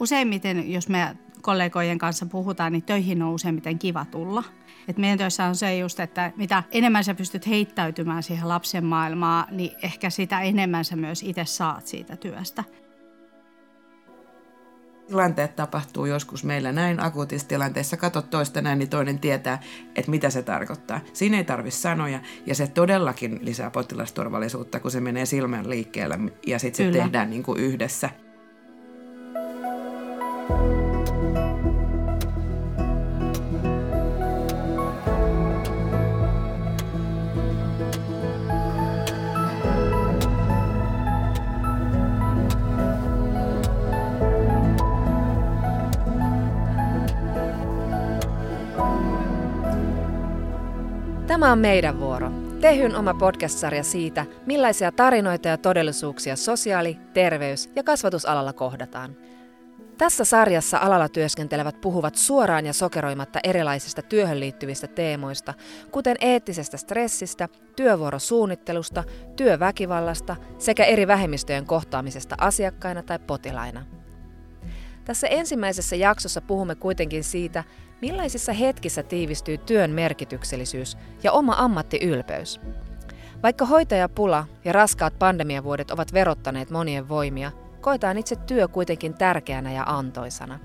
useimmiten, jos me kollegojen kanssa puhutaan, niin töihin on useimmiten kiva tulla. Et meidän työssä on se just, että mitä enemmän sä pystyt heittäytymään siihen lapsen maailmaan, niin ehkä sitä enemmän sä myös itse saat siitä työstä. Tilanteet tapahtuu joskus meillä näin akuutissa tilanteessa. Katsot toista näin, niin toinen tietää, että mitä se tarkoittaa. Siinä ei tarvi sanoja ja se todellakin lisää potilasturvallisuutta, kun se menee silmän liikkeelle ja sitten se tehdään niin kuin yhdessä. Tämä on meidän vuoro. Tehyn oma podcast-sarja siitä, millaisia tarinoita ja todellisuuksia sosiaali-, terveys- ja kasvatusalalla kohdataan. Tässä sarjassa alalla työskentelevät puhuvat suoraan ja sokeroimatta erilaisista työhön liittyvistä teemoista, kuten eettisestä stressistä, työvuorosuunnittelusta, työväkivallasta sekä eri vähemmistöjen kohtaamisesta asiakkaina tai potilaina. Tässä ensimmäisessä jaksossa puhumme kuitenkin siitä, Millaisissa hetkissä tiivistyy työn merkityksellisyys ja oma ammattiylpeys? Vaikka hoitajapula ja raskaat pandemiavuodet ovat verottaneet monien voimia, koetaan itse työ kuitenkin tärkeänä ja antoisana.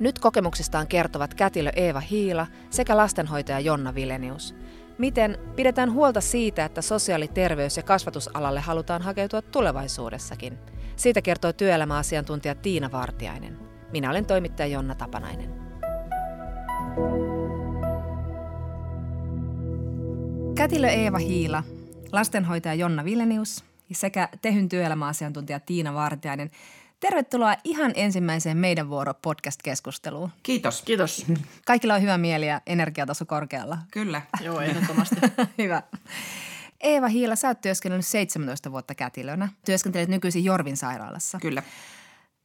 Nyt kokemuksistaan kertovat kätilö Eeva Hiila sekä lastenhoitaja Jonna Vilenius. Miten pidetään huolta siitä, että sosiaali-, terveys- ja kasvatusalalle halutaan hakeutua tulevaisuudessakin? Siitä kertoo työelämäasiantuntija Tiina Vartiainen. Minä olen toimittaja Jonna Tapanainen. Kätilö Eeva Hiila, lastenhoitaja Jonna Vilenius sekä Tehyn työelämäasiantuntija Tiina Vartiainen. Tervetuloa ihan ensimmäiseen Meidän vuoro podcast-keskusteluun. Kiitos. Kiitos. Kaikilla on hyvä mieli ja energiataso korkealla. Kyllä. Joo, ehdottomasti. hyvä. Eeva Hiila, sä oot työskennellyt 17 vuotta kätilönä. Työskentelet nykyisin Jorvin sairaalassa. Kyllä.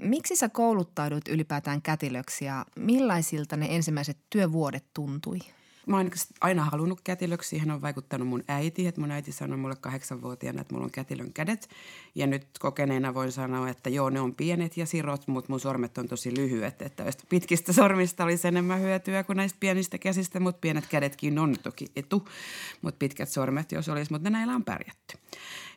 Miksi sä kouluttaudut ylipäätään kätilöksi ja millaisilta ne ensimmäiset työvuodet tuntui? Mä oon aina halunnut kätilöksi. Siihen on vaikuttanut mun äiti. Että mun äiti sanoi mulle kahdeksanvuotiaana, että mulla on kätilön kädet. Ja nyt kokeneena voin sanoa, että joo, ne on pienet ja sirot, mutta mun sormet on tosi lyhyet. Että pitkistä sormista olisi enemmän hyötyä kuin näistä pienistä käsistä, mutta pienet kädetkin on toki etu. Mutta pitkät sormet, jos olisi, mutta näillä on pärjätty.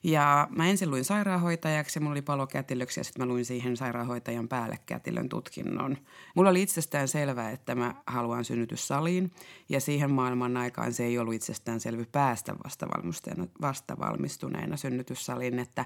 Ja mä ensin luin sairaanhoitajaksi ja mulla oli palo kätilöksi ja sitten mä luin siihen sairaanhoitajan päälle kätilön tutkinnon. Mulla oli itsestään selvää, että mä haluan synnytyssaliin ja siihen maailman aikaan se ei ollut itsestään selvä päästä vastavalmistuneena synnytyssaliin, että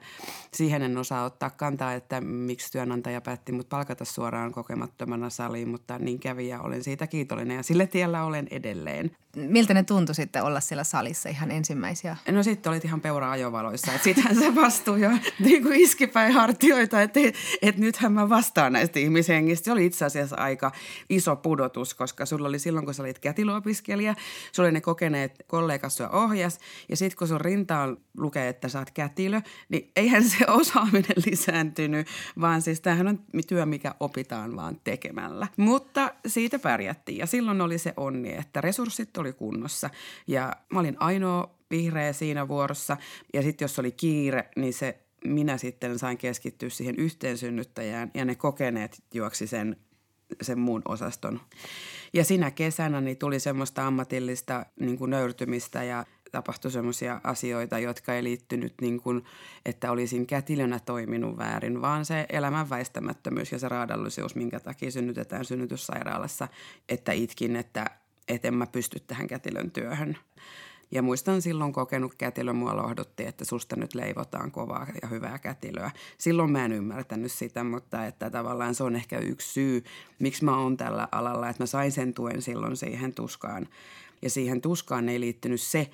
siihen en osaa ottaa kantaa, että miksi työnantaja päätti mut palkata suoraan kokemattomana saliin, mutta niin kävi ja olen siitä kiitollinen ja sille tiellä olen edelleen. Miltä ne tuntui sitten olla siellä salissa ihan ensimmäisiä? No sitten olit ihan peura ajovaloissa, että sittenhän se vastuu jo niin kuin iskipäin hartioita, että, että nythän mä vastaan näistä ihmishengistä. Se oli itse asiassa aika iso pudotus, koska sulla oli silloin, kun sä olit kätilöopiskelija, sulla oli ne kokeneet kollegas sua ohjas ja sitten kun sun rintaan lukee, että sä oot kätilö, niin eihän se osaaminen lisääntynyt, vaan siis tämähän on työ, mikä opitaan vaan tekemällä. Mutta siitä pärjättiin ja silloin oli se onni, että resurssit oli kunnossa ja mä olin ainoa vihreä siinä vuorossa. Ja sitten jos oli kiire, niin se minä sitten sain keskittyä siihen yhteensynnyttäjään ja ne kokeneet juoksi sen, sen muun osaston. Ja sinä kesänä niin tuli semmoista ammatillista niin kuin nöyrtymistä ja tapahtui semmoisia asioita, jotka ei liittynyt niin kuin, että olisin kätilönä toiminut väärin, vaan se elämän väistämättömyys ja se raadallisuus, minkä takia synnytetään synnytyssairaalassa, että itkin, että, että en mä pysty tähän kätilön työhön. Ja muistan silloin kokenut kätilö mua lohdutti, että susta nyt leivotaan kovaa ja hyvää kätilöä. Silloin mä en ymmärtänyt sitä, mutta että tavallaan se on ehkä yksi syy, miksi mä oon tällä alalla, että mä sain sen tuen silloin siihen tuskaan. Ja siihen tuskaan ei liittynyt se,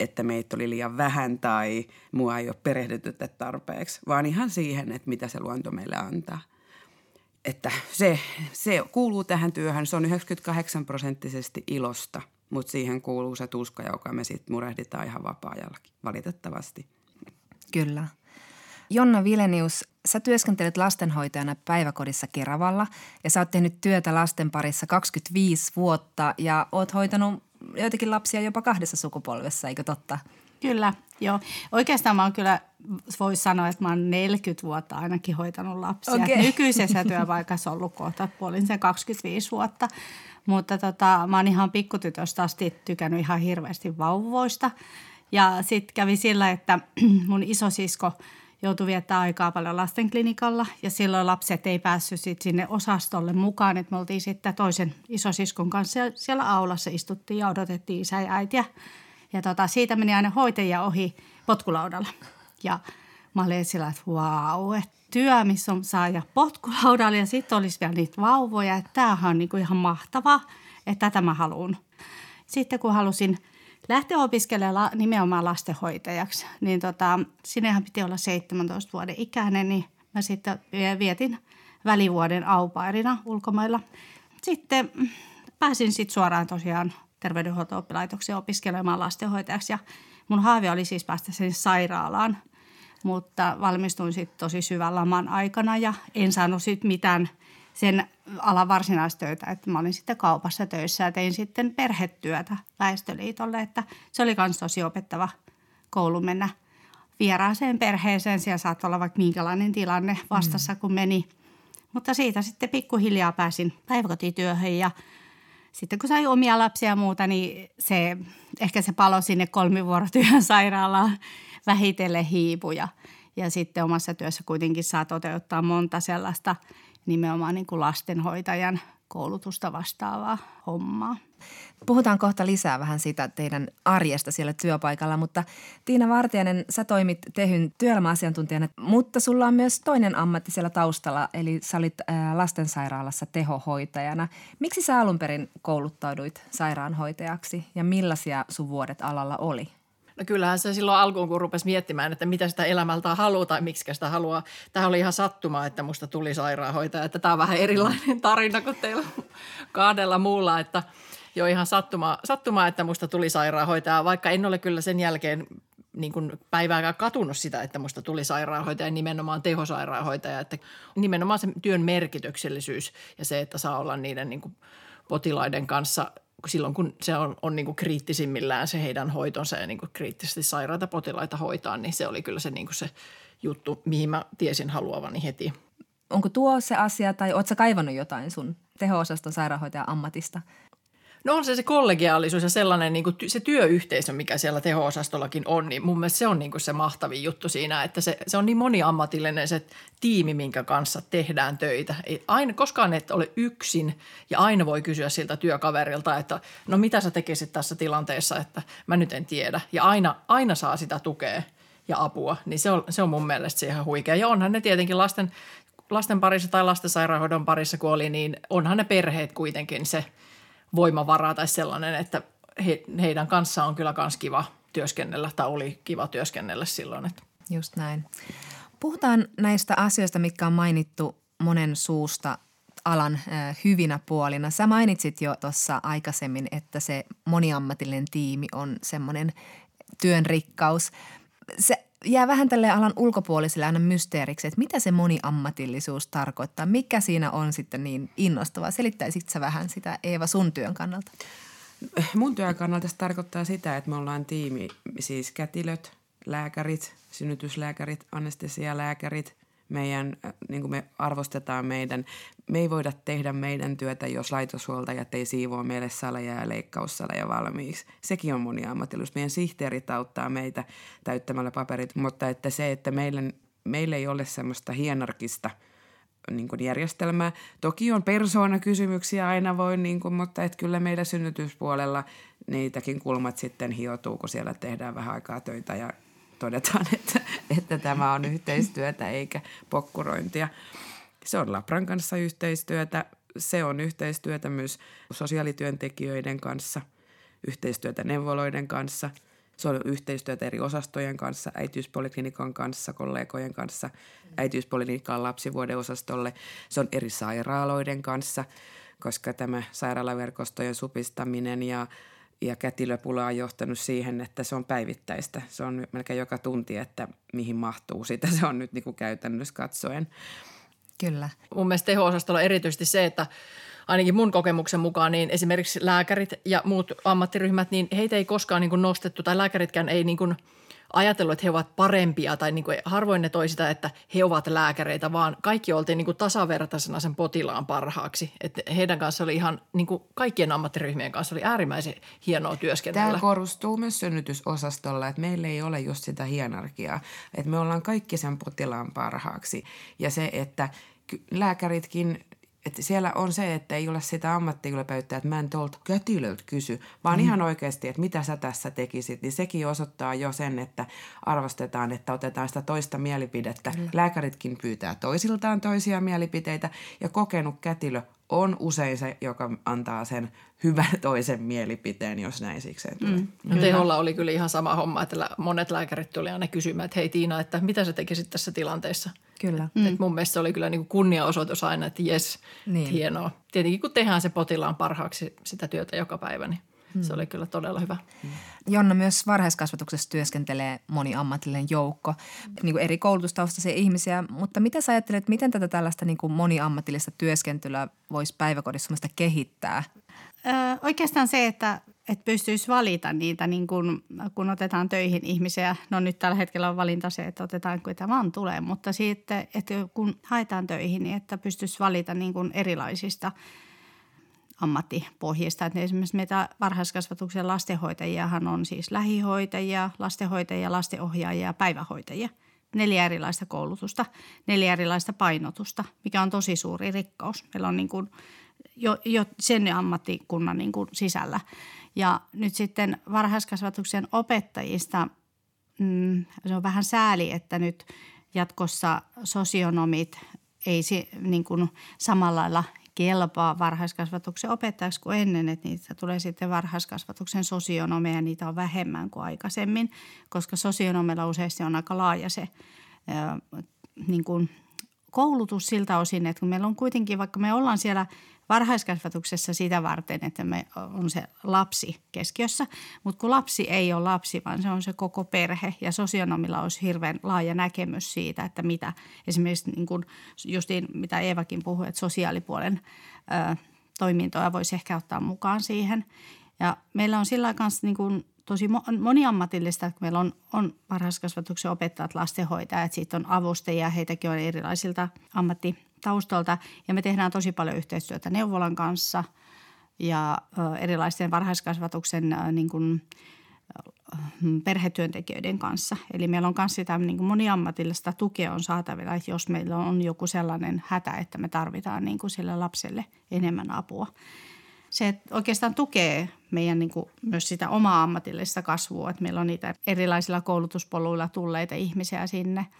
että meitä oli liian vähän tai mua ei ole perehdytetty tarpeeksi, vaan ihan siihen, että mitä se luonto meille antaa. Että se, se kuuluu tähän työhön, se on 98 prosenttisesti ilosta – mutta siihen kuuluu se tuska, joka me sitten murehditaan ihan vapaa-ajallakin, valitettavasti. Kyllä. Jonna Vilenius, sä työskentelet lastenhoitajana päiväkodissa Keravalla ja sä oot tehnyt työtä lasten parissa 25 vuotta ja oot hoitanut joitakin lapsia jopa kahdessa sukupolvessa, eikö totta? Kyllä, joo. Oikeastaan mä oon kyllä, voisi sanoa, että mä oon 40 vuotta ainakin hoitanut lapsia. Okay. Nykyisessä työpaikassa ollut kohta puolin sen 25 vuotta. Mutta tota, mä oon ihan pikkutytöstä asti tykännyt ihan hirveästi vauvoista. Ja sitten kävi sillä, että mun isosisko joutui viettää aikaa paljon lastenklinikalla ja silloin lapset ei päässyt sit sinne osastolle mukaan. Et me oltiin sitten toisen isosiskon kanssa siellä aulassa istuttiin ja odotettiin isä ja äitiä. Ja tota, siitä meni aina hoitajia ohi potkulaudalla. Ja mä olin sillä, että vau, että työ, missä on saaja potkulaudalla ja sitten olisi vielä niitä vauvoja. Että tämähän on niinku ihan mahtavaa, että tätä mä haluan. Sitten kun halusin lähteä opiskelemaan nimenomaan lastenhoitajaksi, niin tota, sinnehän piti olla 17 vuoden ikäinen, niin mä sitten vietin välivuoden aupairina ulkomailla. Sitten pääsin sitten suoraan tosiaan terveydenhuolto-oppilaitokseen opiskelemaan lastenhoitajaksi ja mun haave oli siis päästä sinne sairaalaan, mutta valmistuin sitten tosi syvän laman aikana ja en saanut sitten mitään sen alan varsinaistöitä, että mä olin sitten kaupassa töissä ja tein sitten perhetyötä Väestöliitolle, että se oli myös tosi opettava koulu mennä vieraaseen perheeseen. Siellä saattoi olla vaikka minkälainen tilanne vastassa, mm. kun meni. Mutta siitä sitten pikkuhiljaa pääsin päiväkotityöhön ja sitten kun sai omia lapsia ja muuta, niin se, ehkä se palo sinne kolmivuorotyön sairaalaan vähitellen hiipuja. Ja sitten omassa työssä kuitenkin saa toteuttaa monta sellaista nimenomaan niin kuin lastenhoitajan koulutusta vastaavaa hommaa. Puhutaan kohta lisää vähän siitä teidän arjesta siellä työpaikalla, mutta Tiina Vartiainen, sä toimit Tehyn työelämäasiantuntijana, mutta sulla on myös toinen ammatti siellä taustalla, eli sä olit lastensairaalassa tehohoitajana. Miksi sä alun perin kouluttauduit sairaanhoitajaksi ja millaisia sun vuodet alalla oli? Kyllähän se silloin alkuun, kun rupesi miettimään, että mitä sitä elämältä haluaa tai miksi sitä haluaa. Tämä oli ihan sattuma, että musta tuli sairaanhoitaja. Että tämä on vähän erilainen tarina kuin teillä kahdella muulla, että jo ihan sattuma, sattuma, että musta tuli sairaanhoitaja, vaikka en ole kyllä sen jälkeen niin kuin päivääkään katunut sitä, että musta tuli sairaanhoitaja, nimenomaan tehosairaanhoitaja, että nimenomaan se työn merkityksellisyys ja se, että saa olla niiden niin kuin potilaiden kanssa silloin, kun se on, on niin kuin kriittisimmillään se heidän hoitonsa ja niin kuin kriittisesti sairaita potilaita hoitaa, niin se oli kyllä se, niin kuin se juttu, mihin mä tiesin haluavani heti. Onko tuo se asia tai ootko kaivannut jotain sun teho-osaston sairaanhoitajan ammatista? No on se se kollegiaalisuus ja sellainen niin kuin se työyhteisö, mikä siellä teho-osastollakin on, niin mun mielestä se on niin kuin se mahtavin juttu siinä, että se, se on niin moniammatillinen se tiimi, minkä kanssa tehdään töitä. Ei aina, koskaan et ole yksin ja aina voi kysyä siltä työkaverilta, että no mitä sä tekisit tässä tilanteessa, että mä nyt en tiedä. Ja aina, aina saa sitä tukea ja apua, niin se on, se on mun mielestä se ihan huikea. Ja onhan ne tietenkin lasten, lasten parissa tai lastensairaanhoidon parissa, kun oli, niin onhan ne perheet kuitenkin se – voimavara tai sellainen, että he, heidän kanssaan on kyllä myös kiva työskennellä tai oli kiva työskennellä silloin. Että. Just näin. Puhutaan näistä asioista, mitkä on mainittu monen suusta alan hyvinä puolina. Sä mainitsit jo tuossa aikaisemmin, että se moniammatillinen tiimi on semmoinen työn rikkaus. Se jää vähän tälle alan ulkopuolisille aina mysteeriksi, että mitä se moniammatillisuus tarkoittaa. Mikä siinä on sitten niin innostavaa? Selittäisit sä vähän sitä Eeva sun työn kannalta? Mun työn kannalta se tarkoittaa sitä, että me ollaan tiimi, siis kätilöt, lääkärit, synnytyslääkärit, anestesialääkärit, meidän, niin kuin me arvostetaan meidän, me ei voida tehdä meidän työtä, jos laitoshuoltajat ei siivoa meille saleja ja leikkaussaleja valmiiksi. Sekin on moniammatillisuus. Meidän sihteerit auttaa meitä täyttämällä paperit, mutta että se, että meillä, meillä ei ole semmoista hierarkista niin kuin järjestelmää. Toki on persoonakysymyksiä aina voi, niin kuin, mutta että kyllä meillä synnytyspuolella niitäkin kulmat sitten hiotuu, kun siellä tehdään vähän aikaa töitä ja todetaan, että, että tämä on yhteistyötä eikä pokkurointia. Se on Lapran kanssa yhteistyötä, se on yhteistyötä myös sosiaalityöntekijöiden kanssa, yhteistyötä neuvoloiden kanssa, se on yhteistyötä eri osastojen kanssa, äitiyspoliklinikan kanssa, kollegojen kanssa, äitiyspoliklinikan lapsivuoden osastolle, se on eri sairaaloiden kanssa, koska tämä sairaalaverkostojen supistaminen ja ja kätilöpula on johtanut siihen, että se on päivittäistä. Se on melkein joka tunti, että mihin mahtuu sitä. Se on nyt niin kuin käytännössä katsoen. Kyllä. Mun mielestä teho-osastolla on erityisesti se, että ainakin mun kokemuksen mukaan, niin esimerkiksi lääkärit ja muut ammattiryhmät, niin heitä ei koskaan niin kuin nostettu, tai lääkäritkään ei niin kuin – ajatellut, että he ovat parempia tai niin kuin harvoin ne toi sitä, että he ovat lääkäreitä, vaan kaikki oltiin niin kuin tasavertaisena sen potilaan parhaaksi. Että heidän kanssa oli ihan, niin kuin kaikkien ammattiryhmien kanssa oli äärimmäisen hienoa työskennellä. Tämä korostuu myös synnytysosastolla, että meillä ei ole just sitä hierarkiaa, että me ollaan kaikki sen potilaan parhaaksi. Ja se, että lääkäritkin että siellä on se, että ei ole sitä ammattiylpeyttä, että mä en tuolta kätilöltä kysy, vaan mm. ihan oikeasti, että mitä sä tässä tekisit, niin sekin osoittaa jo sen, että arvostetaan, että otetaan sitä toista mielipidettä. Kyllä. Lääkäritkin pyytää toisiltaan toisia mielipiteitä ja kokenut kätilö on usein se, joka antaa sen hyvän toisen mielipiteen, jos näin siksi tulee. Mm. Mm. Teholla oli kyllä ihan sama homma, että monet lääkärit tuli aina kysymään, että hei Tiina, että mitä sä tekisit tässä tilanteessa? Kyllä. Mm. Et mun mielestä se oli kyllä niin kunniaosoitus aina, että jes, niin. hienoa. Tietenkin kun tehdään se potilaan parhaaksi sitä työtä joka päivä, niin Mm. Se oli kyllä todella hyvä. Jonna, myös varhaiskasvatuksessa työskentelee moniammatillinen joukko, niin kuin eri koulutustaustaisia ihmisiä, mutta mitä sä ajattelet, miten tätä tällaista niin kuin moniammatillista työskentelyä voisi päiväkodissa kehittää? Ö, oikeastaan se, että, että pystyisi valita niitä, niin kun, kun otetaan töihin ihmisiä. No nyt tällä hetkellä on valinta se, että otetaan kuita vaan tulee, mutta sitten, että kun haetaan töihin, niin että pystyisi valita niin kuin erilaisista – ammattipohjista. Että esimerkiksi meitä varhaiskasvatuksen lastenhoitajiahan on siis lähihoitajia, lastenhoitajia, lastenohjaajia ja päivähoitajia. Neljä erilaista koulutusta, neljä erilaista painotusta, mikä on tosi suuri rikkaus. Meillä on niin kuin jo, jo sen ammattikunnan niin kuin sisällä. Ja nyt sitten varhaiskasvatuksen opettajista, mm, se on vähän sääli, että nyt jatkossa sosionomit ei niin kuin samalla lailla kelpaa varhaiskasvatuksen opettajaksi kuin ennen, että niitä tulee sitten varhaiskasvatuksen sosionomeja, niitä on vähemmän kuin aikaisemmin, koska sosionomilla useasti on aika laaja se niin kuin koulutus siltä osin, että kun meillä on kuitenkin, vaikka me ollaan siellä – varhaiskasvatuksessa sitä varten, että me on se lapsi keskiössä. Mutta kun lapsi ei ole lapsi, vaan se on se koko perhe ja sosionomilla olisi hirveän laaja näkemys siitä, että mitä esimerkiksi niin kuin justiin mitä Eevakin puhui, että sosiaalipuolen ö, toimintoja voisi ehkä ottaa mukaan siihen. Ja meillä on sillä kanssa niin kuin tosi moniammatillista, että meillä on, on varhaiskasvatuksen opettajat, lastenhoitajat, sitten on avustajia, heitäkin on erilaisilta ammatti taustalta ja me tehdään tosi paljon yhteistyötä neuvolan kanssa ja erilaisten varhaiskasvatuksen niin kuin, perhetyöntekijöiden kanssa. Eli meillä on myös sitä niin kuin moniammatillista tukea on saatavilla, että jos meillä on joku sellainen hätä, että me tarvitaan niin kuin sille lapselle enemmän apua. Se oikeastaan tukee meidän niin kuin myös sitä omaa ammatillista kasvua, että meillä on niitä erilaisilla koulutuspoluilla tulleita ihmisiä sinne –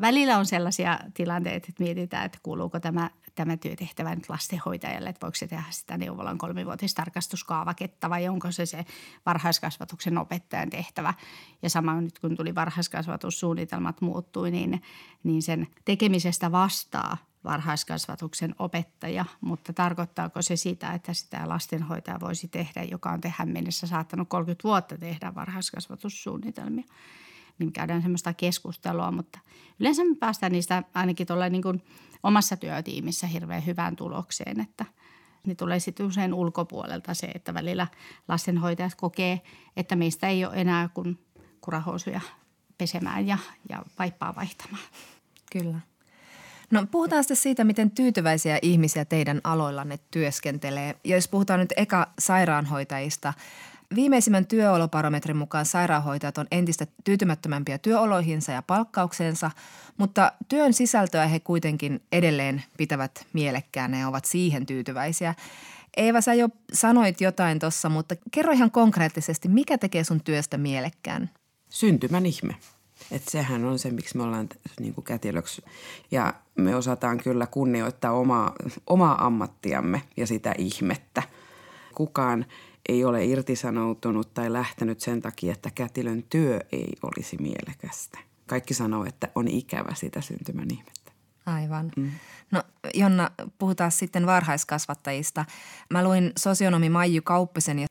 välillä on sellaisia tilanteita, että mietitään, että kuuluuko tämä, tämä työtehtävä nyt lastenhoitajalle, että voiko se tehdä sitä neuvolan kolmivuotistarkastuskaavaketta vai onko se se varhaiskasvatuksen opettajan tehtävä. Ja sama nyt kun tuli varhaiskasvatussuunnitelmat muuttui, niin, niin sen tekemisestä vastaa varhaiskasvatuksen opettaja, mutta tarkoittaako se sitä, että sitä lastenhoitaja voisi tehdä, joka on tähän mennessä saattanut 30 vuotta tehdä varhaiskasvatussuunnitelmia – niin käydään semmoista keskustelua, mutta yleensä me päästään niistä ainakin tuolla niin kuin omassa työtiimissä hirveän hyvään tulokseen, että niin tulee sitten usein ulkopuolelta se, että välillä lastenhoitajat kokee, että meistä ei ole enää kuin kurahousuja pesemään ja, ja vaippaa vaihtamaan. Kyllä. No puhutaan sitten siitä, miten tyytyväisiä ihmisiä teidän aloillanne työskentelee. Ja jos puhutaan nyt eka sairaanhoitajista, Viimeisimmän työoloparometrin mukaan sairaanhoitajat on entistä tyytymättömämpiä työoloihinsa ja palkkaukseensa, mutta työn sisältöä he kuitenkin edelleen pitävät mielekkäänä ja ovat siihen tyytyväisiä. Eeva, sä jo sanoit jotain tuossa, mutta kerro ihan konkreettisesti, mikä tekee sun työstä mielekkään? Syntymän ihme. Et sehän on se, miksi me ollaan niin kuin kätilöksi. Ja me osataan kyllä kunnioittaa omaa, omaa ammattiamme ja sitä ihmettä. Kukaan – ei ole irtisanoutunut tai lähtenyt sen takia, että kätilön työ ei olisi mielekästä. Kaikki sanoo, että on ikävä sitä syntymän ihmettä. Aivan. Mm. No Jonna, puhutaan sitten varhaiskasvattajista. Mä luin sosionomi Maiju Kauppisen ja,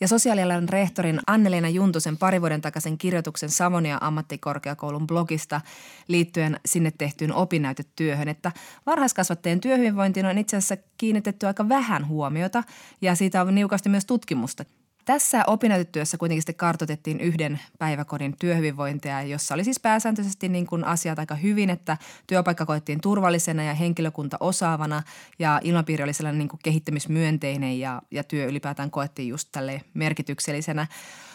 ja sosiaalialan rehtorin Annelena Juntusen pari vuoden takaisin kirjoituksen Savonia ammattikorkeakoulun blogista liittyen sinne tehtyyn opinnäytetyöhön, että varhaiskasvattajien työhyvinvointiin on itse asiassa kiinnitetty aika vähän huomiota ja siitä on niukasti myös tutkimusta. Tässä opinnäytetyössä kuitenkin sitten kartoitettiin yhden päiväkodin työhyvinvointia, jossa oli siis pääsääntöisesti niin kuin asiat aika hyvin, että työpaikka koettiin turvallisena ja henkilökunta osaavana ja ilmapiiri oli sellainen niin kuin kehittämismyönteinen ja, ja työ ylipäätään koettiin just tälle merkityksellisenä.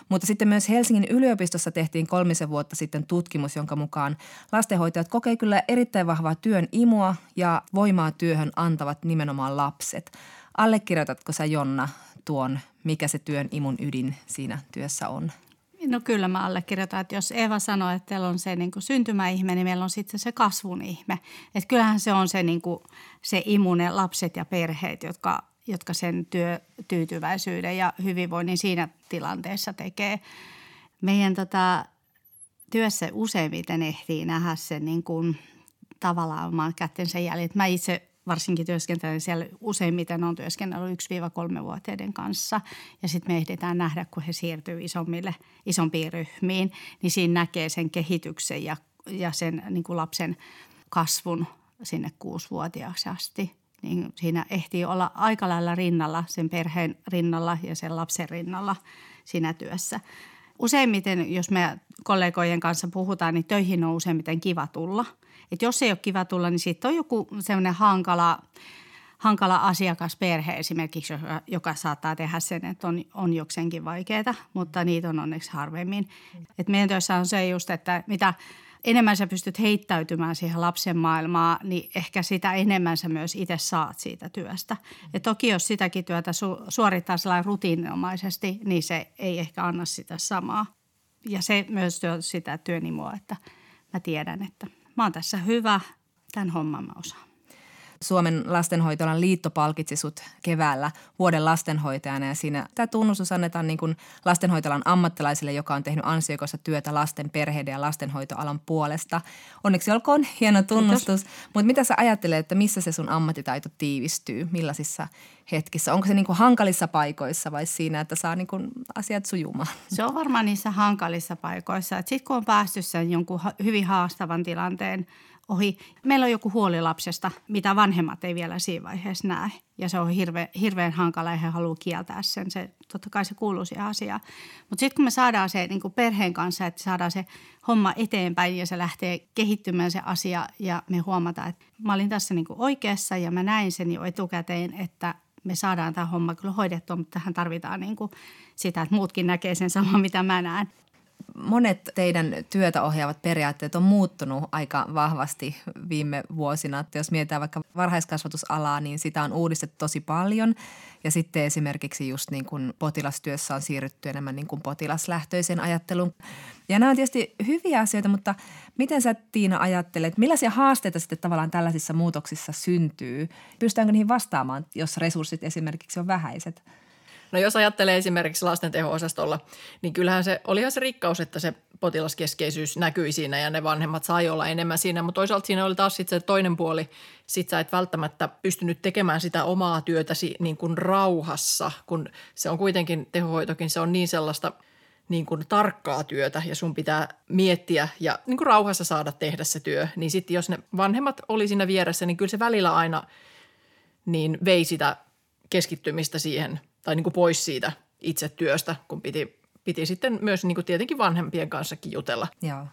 Mutta sitten myös Helsingin yliopistossa tehtiin kolmisen vuotta sitten tutkimus, jonka mukaan lastenhoitajat kokee kyllä erittäin vahvaa työn imua ja voimaa työhön antavat nimenomaan lapset. Allekirjoitatko sä Jonna tuon, mikä se työn imun ydin siinä työssä on? No kyllä mä allekirjoitan, että jos Eva sanoo, että teillä on se niin kuin syntymäihme, niin meillä on sitten se kasvun ihme. Että kyllähän se on se, niin kuin, se imune lapset ja perheet, jotka, jotka sen työtyytyväisyyden ja hyvinvoinnin siinä tilanteessa tekee. Meidän tota, työssä useimmiten ehtii nähdä sen niin kuin, tavallaan oman kättensä jäljet. Mä itse varsinkin työskentelen siellä useimmiten on työskennellyt 1-3-vuotiaiden kanssa. Ja sitten me ehditään nähdä, kun he siirtyy isommille, isompiin ryhmiin, niin siinä näkee sen kehityksen ja, ja sen niin kuin lapsen kasvun sinne kuusivuotiaaksi asti. Niin siinä ehtii olla aika lailla rinnalla, sen perheen rinnalla ja sen lapsen rinnalla siinä työssä. Useimmiten, jos me kollegojen kanssa puhutaan, niin töihin on useimmiten kiva tulla – että jos ei ole kiva tulla, niin sitten on joku sellainen hankala, hankala asiakasperhe esimerkiksi, joka, joka saattaa tehdä sen, että on, on jokseenkin vaikeaa, mutta niitä on onneksi harvemmin. Et meidän työssä on se just, että mitä enemmän sä pystyt heittäytymään siihen lapsen maailmaan, niin ehkä sitä enemmän sä myös itse saat siitä työstä. Ja toki jos sitäkin työtä su- suorittaa sellainen rutiininomaisesti, niin se ei ehkä anna sitä samaa. Ja se myös työ sitä työnimoa, että mä tiedän, että mä oon tässä hyvä, tämän homman mä osaan. Suomen lastenhoitolan liitto palkitsi sut keväällä vuoden lastenhoitajana ja siinä tämä tunnustus annetaan niin kuin lastenhoitolan ammattilaisille, joka on tehnyt ansiokasta työtä lasten, perheiden ja lastenhoitoalan puolesta. Onneksi olkoon hieno tunnustus, mutta mitä sä ajattelet, että missä se sun ammattitaito tiivistyy, millaisissa hetkissä? Onko se niin kuin hankalissa paikoissa vai siinä, että saa niin kuin asiat sujumaan? Se on varmaan niissä hankalissa paikoissa. Sitten kun on päässyt sen jonkun hyvin haastavan tilanteen ohi. Meillä on joku huoli lapsesta, mitä vanhemmat ei vielä siinä vaiheessa näe. Ja se on hirve, hirveän hankala ja he haluaa kieltää sen. Se, totta kai se kuuluu siihen asiaan. Mutta sitten kun me saadaan se niin perheen kanssa, että saadaan se homma eteenpäin ja se lähtee kehittymään se asia ja me huomataan, että mä olin tässä niin oikeassa ja mä näin sen jo etukäteen, että me saadaan tämä homma kyllä hoidettua, mutta tähän tarvitaan niin kuin sitä, että muutkin näkee sen saman, mitä mä näen monet teidän työtä ohjaavat periaatteet on muuttunut aika vahvasti viime vuosina. Että jos mietitään vaikka varhaiskasvatusalaa, niin sitä on uudistettu tosi paljon. Ja sitten esimerkiksi just niin kuin potilastyössä on siirrytty enemmän niin kuin potilaslähtöisen ajatteluun. Ja nämä on tietysti hyviä asioita, mutta miten sä Tiina ajattelet, millaisia haasteita sitten tavallaan tällaisissa muutoksissa syntyy? Pystytäänkö niihin vastaamaan, jos resurssit esimerkiksi on vähäiset? No jos ajattelee esimerkiksi lasten teho-osastolla, niin kyllähän se olihan se rikkaus, että se potilaskeskeisyys näkyi siinä ja ne vanhemmat sai olla enemmän siinä, mutta toisaalta siinä oli taas sitten se toinen puoli, sit sä et välttämättä pystynyt tekemään sitä omaa työtäsi niin kuin rauhassa, kun se on kuitenkin tehohoitokin, se on niin sellaista niin kuin tarkkaa työtä ja sun pitää miettiä ja niin kuin rauhassa saada tehdä se työ, niin sitten jos ne vanhemmat oli siinä vieressä, niin kyllä se välillä aina niin vei sitä keskittymistä siihen tai niin kuin pois siitä itse työstä, kun piti, piti sitten myös niin kuin tietenkin vanhempien kanssakin jutella. Joo.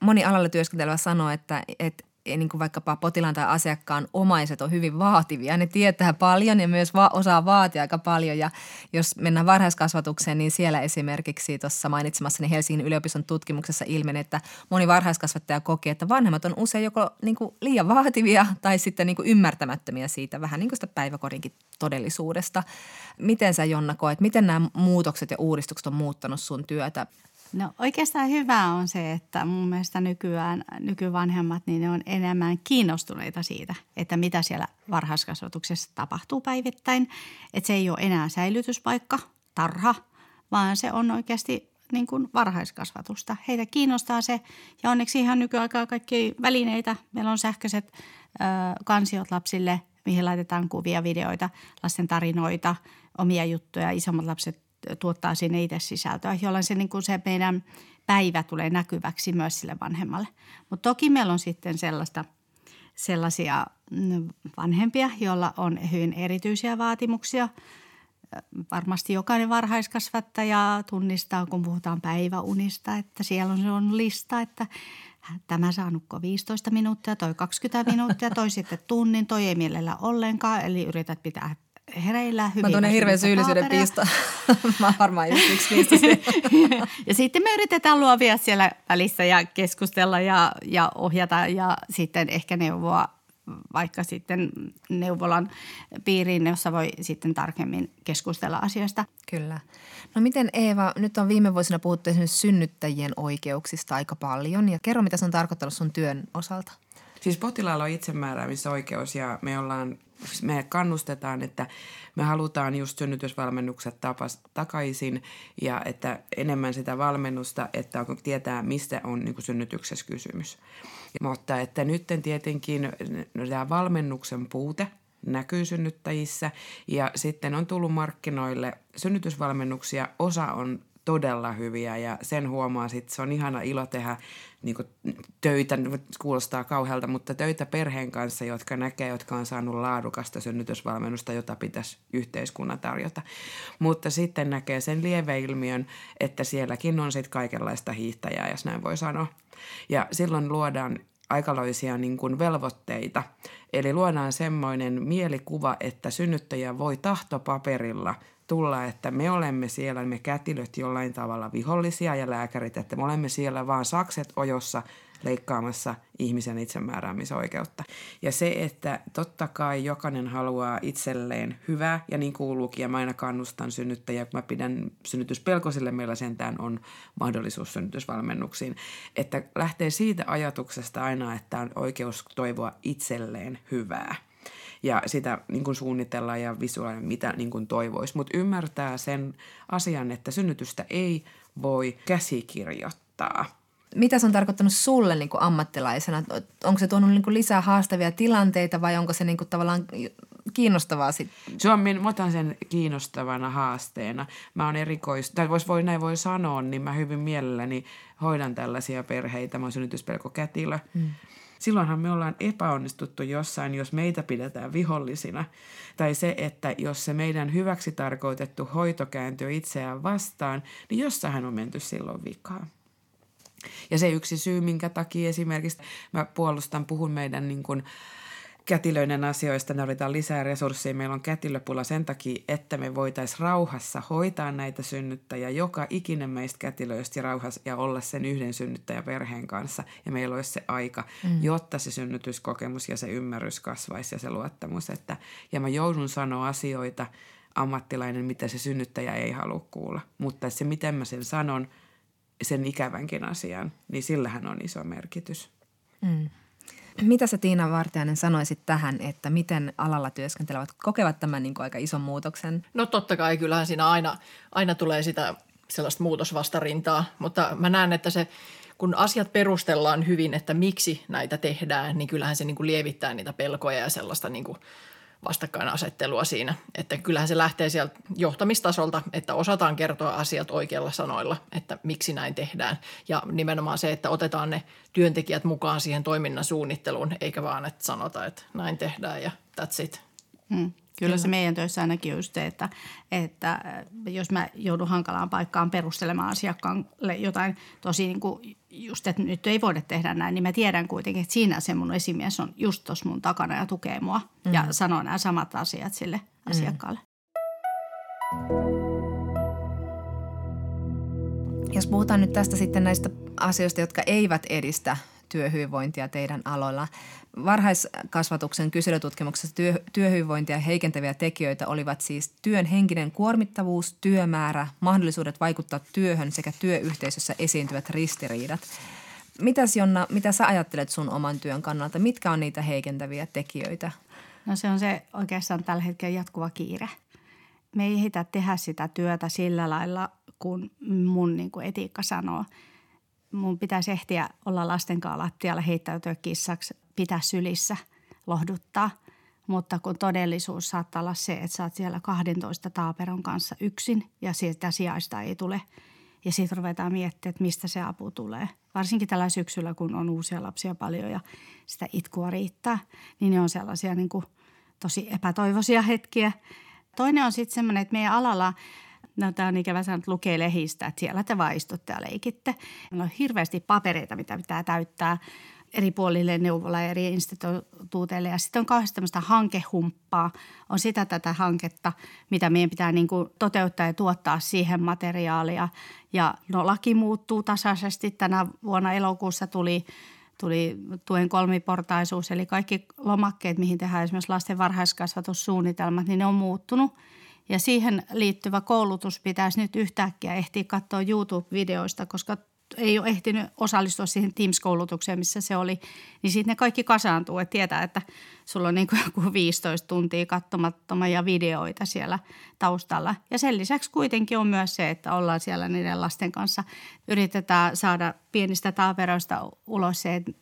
Moni alalla työskentelevä sanoo, että, että niin kuin vaikkapa potilaan tai asiakkaan omaiset on hyvin vaativia. Ne tietää paljon ja myös va- osaa vaatia aika paljon. Ja jos mennään varhaiskasvatukseen, niin siellä esimerkiksi tuossa mainitsemassani Helsingin yliopiston tutkimuksessa ilmeni, että moni varhaiskasvattaja kokee, että vanhemmat on usein joko niin kuin liian vaativia tai sitten niin kuin ymmärtämättömiä siitä vähän niin kuin sitä päiväkodinkin todellisuudesta. Miten sä Jonna koet, miten nämä muutokset ja uudistukset on muuttanut sun työtä? No oikeastaan hyvä on se, että mun mielestä nykyään nykyvanhemmat niin ne on enemmän kiinnostuneita siitä, että mitä siellä varhaiskasvatuksessa tapahtuu päivittäin. Että se ei ole enää säilytyspaikka, tarha, vaan se on oikeasti niin kuin varhaiskasvatusta. Heitä kiinnostaa se ja onneksi ihan nykyaikaa kaikki välineitä. Meillä on sähköiset ö, kansiot lapsille, mihin laitetaan kuvia, videoita, lasten tarinoita, omia juttuja. Isommat lapset tuottaa sinne itse sisältöä, jolloin se, niin kuin se meidän päivä tulee näkyväksi myös sille vanhemmalle. Mutta toki meillä on sitten sellaista, sellaisia mm, vanhempia, joilla on hyvin erityisiä vaatimuksia. Varmasti jokainen varhaiskasvattaja tunnistaa, kun puhutaan päiväunista, että siellä on, on lista, että tämä saa nukkua 15 minuuttia, toi 20 minuuttia, toi sitten tunnin, toi ei mielellä ollenkaan. Eli yrität pitää hereillä hyvin. Mä tunnen hirveän syyllisyyden piisto. Mä varmaan just yksi niistä. ja sitten me yritetään luovia siellä välissä ja keskustella ja, ja ohjata ja sitten ehkä neuvoa vaikka sitten neuvolan piiriin, jossa voi sitten tarkemmin keskustella asioista. Kyllä. No miten Eeva, nyt on viime vuosina puhuttu esimerkiksi synnyttäjien oikeuksista aika paljon ja kerro mitä se on tarkoittanut sun työn osalta. Siis potilaalla on itsemääräämisoikeus ja me ollaan me kannustetaan, että me halutaan just synnytysvalmennukset tapas, takaisin ja että enemmän sitä valmennusta, että tietää, mistä on niin synnytyksessä kysymys. Mutta että nyt tietenkin no, tämä valmennuksen puute näkyy synnyttäjissä ja sitten on tullut markkinoille synnytysvalmennuksia. Osa on todella hyviä ja sen huomaa sitten, se on ihana ilo tehdä niin töitä, kuulostaa kauhealta, mutta töitä perheen kanssa, jotka näkee, jotka on saanut laadukasta synnytysvalmennusta, jota pitäisi yhteiskunnan tarjota. Mutta sitten näkee sen lieveilmiön, että sielläkin on sitten kaikenlaista hiihtäjää, jos näin voi sanoa. Ja silloin luodaan aikaloisia niin kuin velvoitteita. Eli luodaan semmoinen mielikuva, että synnyttäjä voi tahtopaperilla – tulla, että me olemme siellä, me kätilöt jollain tavalla vihollisia ja lääkärit, että me olemme siellä vaan sakset ojossa leikkaamassa ihmisen itsemääräämisoikeutta. Ja se, että totta kai jokainen haluaa itselleen hyvää, ja niin kuuluukin, ja mä aina kannustan synnyttäjiä, kun mä pidän synnytyspelkoisille, meillä sentään on mahdollisuus synnytysvalmennuksiin, että lähtee siitä ajatuksesta aina, että on oikeus toivoa itselleen hyvää – ja sitä niin kuin suunnitellaan ja visuaalinen, mitä niin kuin toivoisi. Mutta ymmärtää sen asian, että synnytystä ei voi käsikirjoittaa. Mitä se on tarkoittanut sulle niin kuin ammattilaisena? Onko se tuonut niin kuin lisää haastavia tilanteita vai onko se niin kuin tavallaan kiinnostavaa sitten? Se on, mä otan sen kiinnostavana haasteena. Mä oon erikois, tai vois, voi, näin voi sanoa, niin mä hyvin mielelläni hoidan tällaisia perheitä. Mä oon synnytyspelkokätilö. Mm silloinhan me ollaan epäonnistuttu jossain, jos meitä pidetään vihollisina. Tai se, että jos se meidän hyväksi tarkoitettu hoito kääntyy itseään vastaan, niin jossain on menty silloin vikaan. Ja se yksi syy, minkä takia esimerkiksi mä puolustan, puhun meidän niin kuin, kätilöiden asioista, ne tarvitaan lisää resursseja. Meillä on kätilöpula sen takia, että me voitaisiin rauhassa hoitaa näitä synnyttäjiä, joka ikinen meistä kätilöistä rauhassa ja olla sen yhden synnyttäjän perheen kanssa. Ja meillä olisi se aika, mm. jotta se synnytyskokemus ja se ymmärrys kasvaisi ja se luottamus. Että, ja mä joudun sanoa asioita ammattilainen, mitä se synnyttäjä ei halua kuulla. Mutta se, miten mä sen sanon, sen ikävänkin asian, niin sillähän on iso merkitys. Mm. Mitä sä Tiina Vartiainen sanoisit tähän, että miten alalla työskentelevät kokevat tämän niin kuin aika ison muutoksen? No totta kai, kyllähän siinä aina, aina tulee sitä sellaista muutosvastarintaa, mutta mä näen, että se kun asiat perustellaan hyvin, että miksi näitä tehdään, niin kyllähän se niin kuin lievittää niitä pelkoja ja sellaista niin kuin vastakkainasettelua siinä. Että kyllähän se lähtee sieltä johtamistasolta, että osataan kertoa asiat oikeilla sanoilla, että miksi näin tehdään. Ja nimenomaan se, että otetaan ne työntekijät mukaan siihen toiminnan suunnitteluun, eikä vaan, että sanotaan, että näin tehdään ja that's it. Hmm. Kyllä se meidän töissä ainakin on just se, että, että äh, jos mä joudun hankalaan paikkaan perustelemaan asiakkaalle jotain tosi niin kuin just, että nyt ei voida tehdä näin, niin mä tiedän kuitenkin, että siinä se mun esimies on just tuossa mun takana ja tukee mua mm. ja sanoo nämä samat asiat sille mm. asiakkaalle. Jos puhutaan nyt tästä sitten näistä asioista, jotka eivät edistä työhyvinvointia teidän aloilla. Varhaiskasvatuksen kyselytutkimuksessa työ, työhyvinvointia heikentäviä tekijöitä olivat siis työn henkinen kuormittavuus, työmäärä, mahdollisuudet vaikuttaa työhön sekä työyhteisössä esiintyvät ristiriidat. Mitäs Jonna, mitä sä ajattelet sun oman työn kannalta? Mitkä on niitä heikentäviä tekijöitä? No se on se oikeastaan tällä hetkellä jatkuva kiire. Me ei tehdä sitä työtä sillä lailla kuin mun niin kuin etiikka sanoo. Mun pitäisi ehtiä olla lasten kanssa lattialla, heittäytyä kissaksi, pitää sylissä, lohduttaa. Mutta kun todellisuus saattaa olla se, että sä oot siellä 12 taaperon kanssa yksin ja sieltä sijaista ei tule. Ja sitten ruvetaan miettimään, että mistä se apu tulee. Varsinkin tällä syksyllä, kun on uusia lapsia paljon ja sitä itkua riittää, niin ne on sellaisia niin kuin tosi epätoivoisia hetkiä. Toinen on sitten semmoinen, että meidän alalla – No tämä on ikävä sanoa, että lukee lehistä, että siellä te vaan istutte ja leikitte. Meillä on hirveästi papereita, mitä pitää täyttää eri puolille neuvola ja eri instituuteille. Ja sitten on kauheasti tämmöistä hankehumppaa. On sitä tätä hanketta, mitä meidän pitää niin kuin toteuttaa ja tuottaa siihen materiaalia. Ja no laki muuttuu tasaisesti. Tänä vuonna elokuussa tuli tuli tuen kolmiportaisuus, eli kaikki lomakkeet, mihin tehdään esimerkiksi lasten varhaiskasvatussuunnitelmat, niin ne on muuttunut – ja siihen liittyvä koulutus pitäisi nyt yhtäkkiä ehtiä katsoa YouTube-videoista, koska ei ole ehtinyt osallistua siihen Teams-koulutukseen, missä se oli, niin sitten ne kaikki kasaantuu, että tietää, että sulla on niin kuin joku 15 tuntia katsomattomia videoita siellä taustalla. Ja sen lisäksi kuitenkin on myös se, että ollaan siellä niiden lasten kanssa, yritetään saada pienistä taaperoista ulos se, että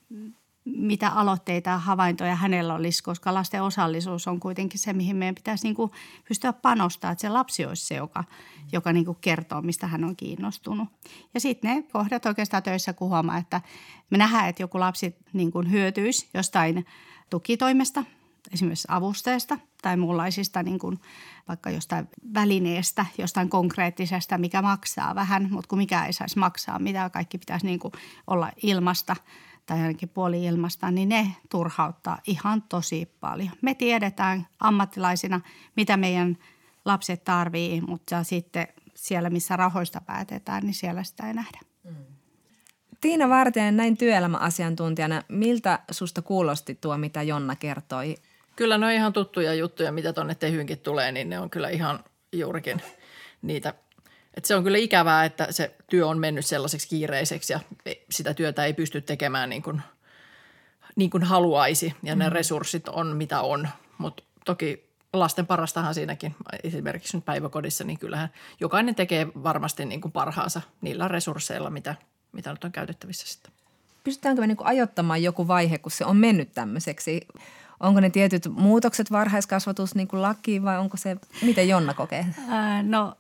mitä aloitteita ja havaintoja hänellä olisi, koska lasten osallisuus on kuitenkin se, mihin meidän pitäisi niin kuin pystyä panostamaan, että se lapsi olisi se, joka, joka niin kuin kertoo, mistä hän on kiinnostunut. Ja sitten ne kohdat oikeastaan töissä, kun huomaa, että me nähdään, että joku lapsi niin kuin hyötyisi jostain tukitoimesta, esimerkiksi avusteesta tai muunlaisista niin kuin vaikka jostain välineestä, jostain konkreettisesta, mikä maksaa vähän, mutta kun mikä ei saisi maksaa, mitä kaikki pitäisi niin kuin olla ilmasta – tai ainakin puoli ilmasta, niin ne turhauttaa ihan tosi paljon. Me tiedetään ammattilaisina, mitä meidän lapset tarvii, mutta sitten siellä, missä rahoista päätetään, niin siellä sitä ei nähdä. Mm. Tiina Vartijainen, näin työelämäasiantuntijana, miltä susta kuulosti tuo, mitä Jonna kertoi? Kyllä ne on ihan tuttuja juttuja, mitä tuonne Tehynkin tulee, niin ne on kyllä ihan juurikin niitä – et se on kyllä ikävää, että se työ on mennyt sellaiseksi kiireiseksi ja sitä työtä ei pysty tekemään niin kuin, niin kuin haluaisi ja ne mm. resurssit on mitä on. Mutta toki lasten parastahan siinäkin, esimerkiksi nyt päiväkodissa, niin kyllähän jokainen tekee varmasti niin kuin parhaansa niillä resursseilla, mitä, mitä nyt on käytettävissä sitten. Pystytäänkö me niin ajoittamaan joku vaihe, kun se on mennyt tämmöiseksi? Onko ne tietyt muutokset varhaiskasvatus niin kuin lakiin vai onko se, miten Jonna kokee? Ää, no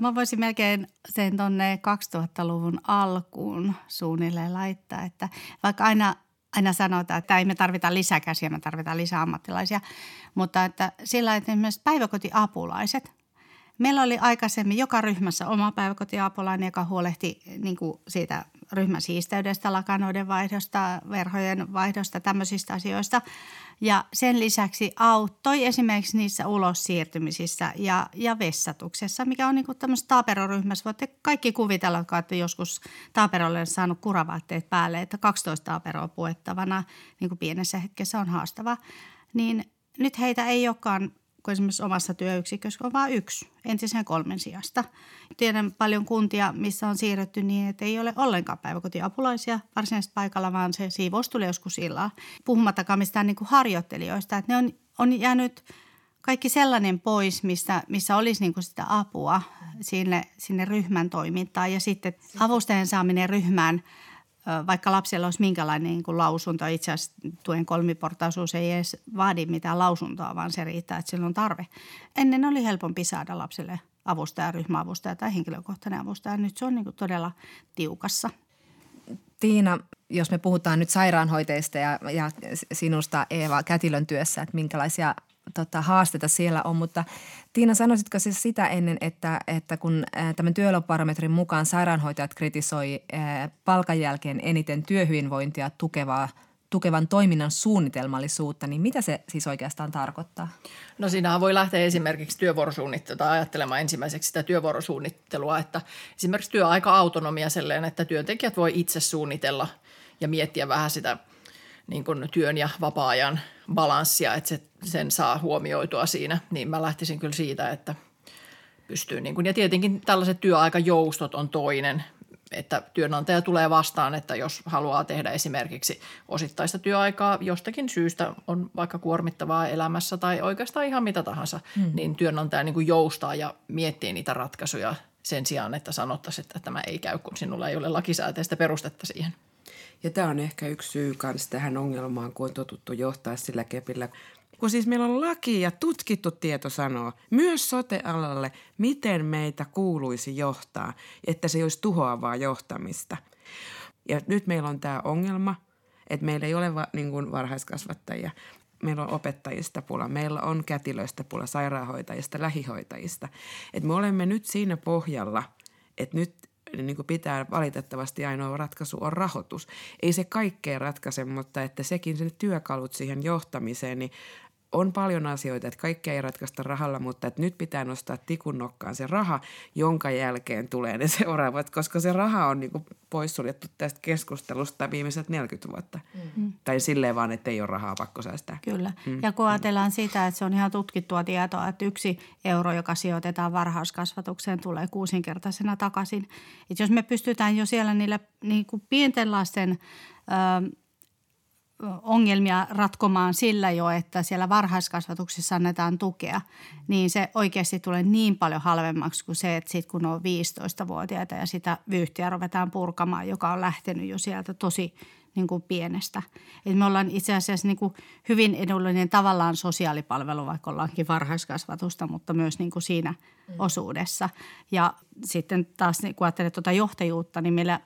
Mä voisin melkein sen tuonne 2000-luvun alkuun suunnilleen laittaa, että vaikka aina, aina sanotaan, että ei me tarvita lisäkäsiä, me tarvitaan lisää ammattilaisia, mutta että sillä että esimerkiksi päiväkotiapulaiset, Meillä oli aikaisemmin joka ryhmässä oma päiväkotiapulainen, joka huolehti niin kuin siitä ryhmän siisteydestä, lakanoiden vaihdosta, verhojen vaihdosta, tämmöisistä asioista – ja sen lisäksi auttoi esimerkiksi niissä ulos siirtymisissä ja, ja vessatuksessa, mikä on niin kuin tämmöisessä taaperoryhmässä. Voitte kaikki kuvitella, että joskus taaperolle saanut kuravaatteet päälle, että 12 taaperoa puettavana niin kuin pienessä hetkessä on haastava. Niin nyt heitä ei olekaan kun esimerkiksi omassa työyksikössä on vain yksi entisen kolmen sijasta. Tiedän paljon kuntia, missä on siirretty niin, että ei ole ollenkaan päiväkotiapulaisia varsinaisesti paikalla, vaan se siivous tulee joskus illalla. Puhumattakaan mistään niin kuin harjoittelijoista, että ne on, on jäänyt kaikki sellainen pois, missä, missä olisi niin kuin sitä apua sinne, sinne ryhmän toimintaan ja sitten avustajan saaminen ryhmään – vaikka lapsella olisi minkälainen niin kuin lausunto, itse asiassa tuen kolmiportaisuus ei edes vaadi mitään lausuntoa, vaan se riittää, että sillä on tarve. Ennen oli helpompi saada lapselle avustaja, ryhmäavustaja tai henkilökohtainen avustaja. Nyt se on niin kuin todella tiukassa. Tiina, jos me puhutaan nyt sairaanhoitajista ja, ja sinusta Eeva Kätilön työssä, että minkälaisia tota, haasteita siellä on, mutta Tiina, sanoisitko siis sitä ennen, että, että kun tämän työelobarometrin mukaan sairaanhoitajat kritisoi palkan jälkeen eniten työhyvinvointia tukevaa tukevan toiminnan suunnitelmallisuutta, niin mitä se siis oikeastaan tarkoittaa? No siinähän voi lähteä esimerkiksi työvuorosuunnittelua ajattelemaan ensimmäiseksi sitä työvuorosuunnittelua, että esimerkiksi työaika-autonomia selleen, että työntekijät voi itse suunnitella ja miettiä vähän sitä niin kuin työn ja vapaa-ajan balanssia, että se, sen saa huomioitua siinä, niin mä lähtisin kyllä siitä, että pystyy niin kuin, ja tietenkin tällaiset työaikajoustot on toinen, että työnantaja tulee vastaan, että jos haluaa tehdä esimerkiksi osittaista työaikaa jostakin syystä, on vaikka kuormittavaa elämässä tai oikeastaan ihan mitä tahansa, hmm. niin työnantaja niin kuin joustaa ja miettii niitä ratkaisuja sen sijaan, että sanottaisiin, että tämä ei käy, kun sinulla ei ole lakisääteistä perustetta siihen. Ja tämä on ehkä yksi syy myös tähän ongelmaan, kun on totuttu johtaa sillä kepillä. Kun siis meillä on laki ja tutkittu tieto sanoo myös sotealalle, miten meitä kuuluisi johtaa, että se olisi tuhoavaa johtamista. Ja nyt meillä on tämä ongelma, että meillä ei ole va, niin kuin varhaiskasvattajia. Meillä on opettajista pula, meillä on kätilöistä pula, sairaanhoitajista, lähihoitajista. Et me olemme nyt siinä pohjalla, että nyt niin kuin pitää valitettavasti ainoa ratkaisu on rahoitus. Ei se kaikkea ratkaise, mutta että sekin sen työkalut siihen johtamiseen, niin on paljon asioita, että kaikkea ei ratkaista rahalla, mutta että nyt pitää nostaa tikun nokkaan se raha, jonka jälkeen tulee ne seuraavat, koska se raha on niin poissuljettu tästä keskustelusta viimeiset 40 vuotta. Mm. Tai silleen vaan, että ei ole rahaa pakko säästää. Kyllä. Mm. Ja kun ajatellaan sitä, että se on ihan tutkittua tietoa, että yksi euro, joka sijoitetaan varhauskasvatukseen, tulee kuusinkertaisena takaisin. Että jos me pystytään jo siellä niille niin kuin pienten lasten ö, ongelmia ratkomaan sillä jo, että siellä varhaiskasvatuksessa annetaan tukea, niin se oikeasti tulee niin paljon halvemmaksi kuin se, että sitten kun on 15-vuotiaita ja sitä vyyhtiä ruvetaan purkamaan, joka on lähtenyt jo sieltä tosi niin kuin pienestä. Et me ollaan itse asiassa niin kuin hyvin edullinen tavallaan sosiaalipalvelu, vaikka ollaankin varhaiskasvatusta, mutta myös niin kuin siinä mm. osuudessa. Ja sitten taas niin kun ajattelee tuota johtajuutta, niin meillä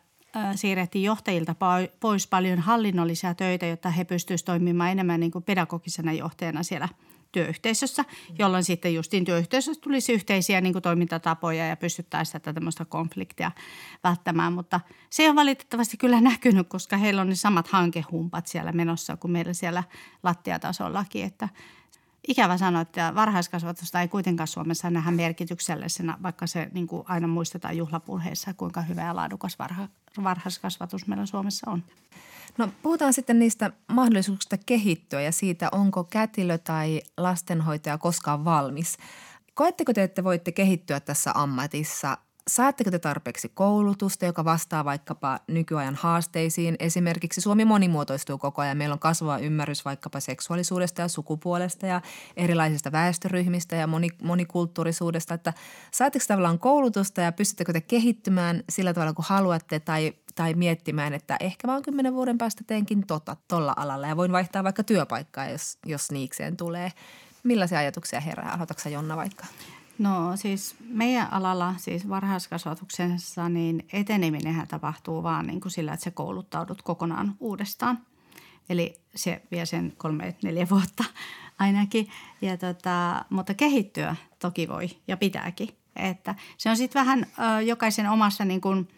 siirrettiin johtajilta pois paljon hallinnollisia töitä, jotta he pystyisivät toimimaan enemmän niin kuin pedagogisena johtajana siellä työyhteisössä, jolloin sitten justiin työyhteisössä tulisi yhteisiä niin kuin toimintatapoja ja pystyttäisiin tätä tämmöistä konfliktia välttämään. Mutta se on valitettavasti kyllä näkynyt, koska heillä on ne samat hankehumpat siellä menossa kuin meillä siellä lattiatasollakin, että ikävä sanoa, että varhaiskasvatusta ei kuitenkaan Suomessa nähdä merkityksellisenä, vaikka se niin kuin aina muistetaan juhlapuheissa, kuinka hyvä ja laadukas varha, varhaiskasvatus meillä Suomessa on. No puhutaan sitten niistä mahdollisuuksista kehittyä ja siitä, onko kätilö tai lastenhoitaja koskaan valmis. Koetteko te, että voitte kehittyä tässä ammatissa – Saatteko te tarpeeksi koulutusta, joka vastaa vaikkapa nykyajan haasteisiin? Esimerkiksi Suomi monimuotoistuu koko ajan. Meillä on kasvava ymmärrys vaikkapa seksuaalisuudesta ja sukupuolesta ja erilaisista väestöryhmistä ja monikulttuurisuudesta. Että saatteko tavallaan koulutusta ja pystyttekö te kehittymään sillä tavalla kuin haluatte tai, tai miettimään, että ehkä vaan kymmenen vuoden päästä teenkin tota tuolla alalla ja voin vaihtaa vaikka työpaikkaa, jos, jos niikseen tulee. Millaisia ajatuksia herää? Aloitatko Jonna vaikka? No siis meidän alalla, siis varhaiskasvatuksessa, niin eteneminenhän tapahtuu vaan niin kuin sillä, että sä kouluttaudut kokonaan uudestaan. Eli se vie sen kolme, neljä vuotta ainakin. Ja tota, mutta kehittyä toki voi ja pitääkin. Että se on sitten vähän ö, jokaisen omassa niin kuin –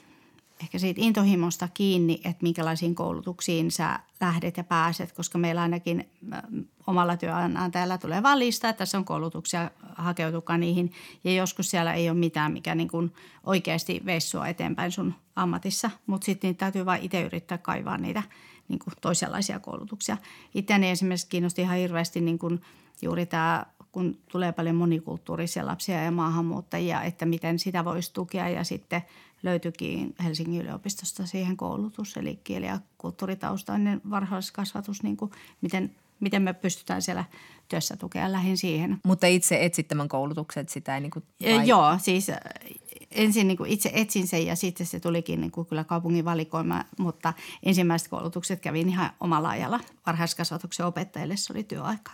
ehkä siitä intohimosta kiinni, että minkälaisiin koulutuksiin sä lähdet ja pääset, koska meillä ainakin omalla työnantajalla tulee vaan lista, että tässä on koulutuksia, hakeutukaa niihin. Ja joskus siellä ei ole mitään, mikä niin kuin oikeasti veisi sua eteenpäin sun ammatissa, mutta sitten täytyy vain itse yrittää kaivaa niitä niin kuin toisenlaisia koulutuksia. Itseäni esimerkiksi kiinnosti ihan hirveästi niin kuin juuri tämä kun tulee paljon monikulttuurisia lapsia ja maahanmuuttajia, että miten sitä voisi tukea ja sitten löytyikin Helsingin yliopistosta siihen koulutus, eli kieli- ja kulttuuritaustainen varhaiskasvatus, niin kuin miten, miten me pystytään siellä työssä tukea lähin siihen. Mutta itse etsit tämän koulutuksen, sitä ei niin kuin vai... Joo, siis ensin niin kuin itse etsin sen ja sitten se tulikin niin kuin kyllä kaupungin valikoima, mutta ensimmäiset koulutukset kävin ihan omalla ajalla. Varhaiskasvatuksen opettajille se oli työaika.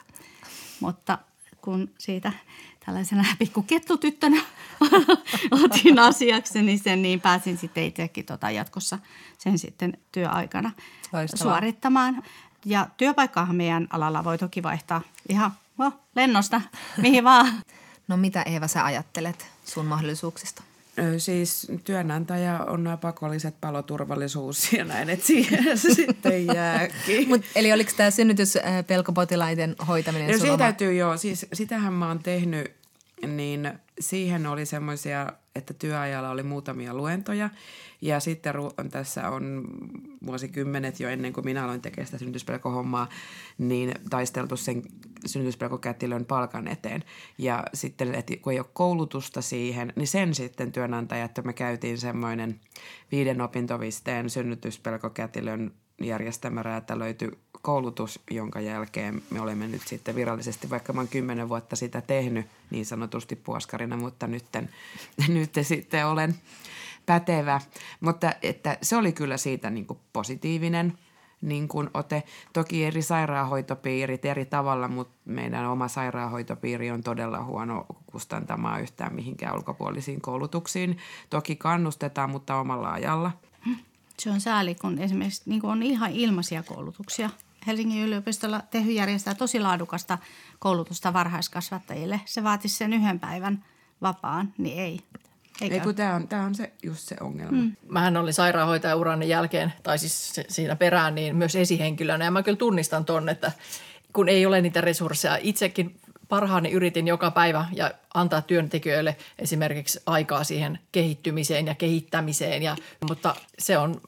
Mutta kun siitä tällaisena pikku kettutyttönä otin asiaksi, niin sen niin pääsin sitten itsekin tota jatkossa sen sitten työaikana Loistavaa. suorittamaan. Ja työpaikkaahan meidän alalla voi toki vaihtaa ihan no, lennosta, mihin vaan. No mitä Eeva sä ajattelet sun mahdollisuuksista? Siis työnantaja on nämä pakolliset paloturvallisuus ja näin, että siihen se sitten jääkin. Mut, eli oliko tämä synnytyspelkopotilaiden hoitaminen no, se täytyy joo, siis sitähän mä oon tehnyt, niin siihen oli semmoisia, että työajalla oli muutamia luentoja ja sitten tässä on vuosikymmenet jo ennen kuin minä aloin tekemään sitä synnytyspelkohommaa, niin taisteltu sen synnytyspelkokätilön palkan eteen. Ja sitten, että kun ei ole koulutusta siihen, niin sen sitten työnantaja, että me käytiin semmoinen viiden opintovisteen synnytyspelkokätilön järjestämä räätälöity koulutus, jonka jälkeen me olemme nyt sitten virallisesti, vaikka mä oon kymmenen vuotta sitä tehnyt niin sanotusti puoskarina, mutta nytten, nyt sitten olen pätevä. Mutta että se oli kyllä siitä niin kuin positiivinen niin kuin ote. Toki eri sairaanhoitopiirit eri tavalla, mutta meidän oma sairaanhoitopiiri on todella huono kustantamaan yhtään mihinkään ulkopuolisiin koulutuksiin. Toki kannustetaan, mutta omalla ajalla. Se on sääli, kun esimerkiksi niin kuin on ihan ilmaisia koulutuksia. Helsingin yliopistolla Tehy järjestää tosi laadukasta koulutusta varhaiskasvattajille. Se vaatisi sen yhden päivän vapaan, niin ei. Eikä. Ei kun tämä on, tää on se, just se ongelma. Mm. Mähän olin sairaanhoitaja jälkeen, tai siis siinä perään, niin myös esihenkilönä. Ja mä kyllä tunnistan ton, että kun ei ole niitä resursseja. Itsekin parhaani yritin joka päivä ja antaa työntekijöille esimerkiksi aikaa siihen kehittymiseen ja kehittämiseen. Ja, mutta se on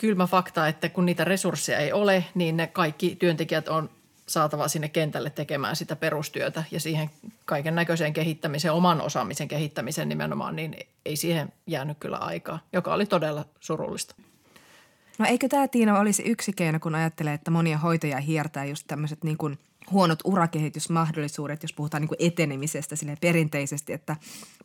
kylmä fakta, että kun niitä resursseja ei ole, niin ne kaikki työntekijät on saatava sinne kentälle tekemään sitä perustyötä ja siihen kaiken näköiseen kehittämiseen, oman osaamisen kehittämiseen nimenomaan, niin ei siihen jäänyt kyllä aikaa, joka oli todella surullista. No eikö tämä Tiina olisi yksi keino, kun ajattelee, että monia hoitajia hiertää just tämmöiset niin kuin huonot urakehitysmahdollisuudet, jos puhutaan niin kuin etenemisestä sille perinteisesti, että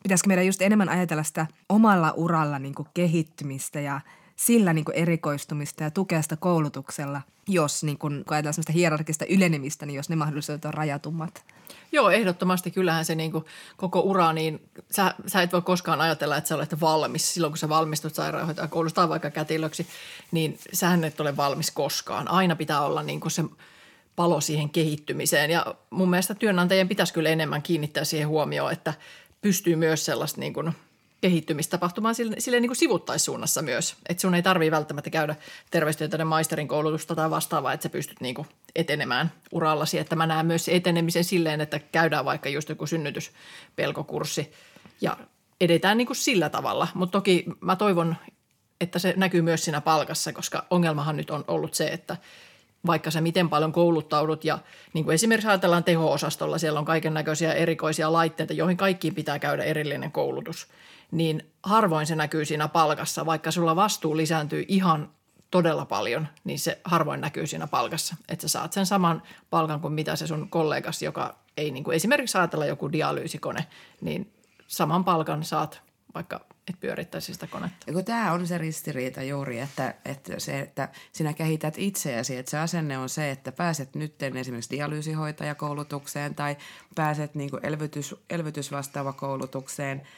pitäisikö meidän just enemmän ajatella sitä omalla uralla niin kuin kehittymistä ja – sillä niin kuin erikoistumista ja tukea sitä koulutuksella, jos niin kuin, kun ajatellaan sellaista hierarkista ylenemistä, niin jos ne mahdollisuudet on rajatummat. Joo, ehdottomasti. Kyllähän se niin kuin koko ura, niin sä, sä et voi koskaan ajatella, että sä olet valmis. Silloin kun sä valmistut sairaanhoitajakoulusta tai vaikka kätilöksi, niin sähän et ole valmis koskaan. Aina pitää olla niin kuin se palo siihen kehittymiseen. Ja mun mielestä työnantajien pitäisi kyllä enemmän kiinnittää siihen huomioon, että pystyy myös sellaista niin kuin – kehittymistapahtumaa sille, sille niin kuin sivuttaissuunnassa myös. Että sun ei tarvitse välttämättä käydä terveystieteiden maisterin koulutusta tai vastaavaa, että sä pystyt niin kuin etenemään urallasi. Että mä näen myös etenemisen silleen, että käydään vaikka just joku synnytyspelkokurssi ja edetään niin kuin sillä tavalla. Mutta toki mä toivon, että se näkyy myös siinä palkassa, koska ongelmahan nyt on ollut se, että vaikka sä miten paljon kouluttaudut ja niin kuin esimerkiksi ajatellaan teho-osastolla, siellä on kaiken näköisiä erikoisia laitteita, joihin kaikkiin pitää käydä erillinen koulutus – niin harvoin se näkyy siinä palkassa. Vaikka sulla vastuu lisääntyy ihan todella paljon, niin se harvoin näkyy siinä palkassa. Että sä saat sen saman palkan kuin mitä se sun kollegas, joka ei niin kuin esimerkiksi ajatella joku dialyysikone, niin saman palkan saat, vaikka et pyörittäisi sitä konetta. Ja tämä on se ristiriita juuri, että, että, se, että sinä kehität itseäsi, että se asenne on se, että pääset nyt esimerkiksi dialyysihoitajakoulutukseen tai pääset niin kuin elvytys, elvytysvastaava koulutukseen –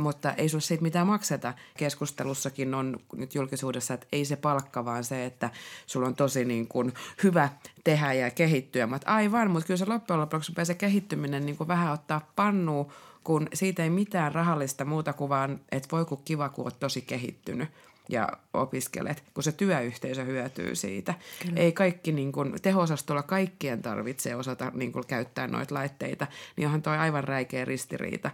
mutta ei sinulle siitä mitään makseta. Keskustelussakin on nyt julkisuudessa, että ei se palkka, vaan se, että sulla on tosi niin kuin hyvä tehdä ja kehittyä. Mutta aivan, mutta kyllä se loppujen lopuksi se kehittyminen niin kuin vähän ottaa pannua, kun siitä ei mitään rahallista muuta kuin vaan, että voi kun kiva, kun olet tosi kehittynyt ja opiskelet, kun se työyhteisö hyötyy siitä. Kyllä. Ei kaikki, niin kuin, teho-osastolla kaikkien tarvitse osata niin kuin, käyttää noita laitteita, niin onhan toi aivan räikeä ristiriita.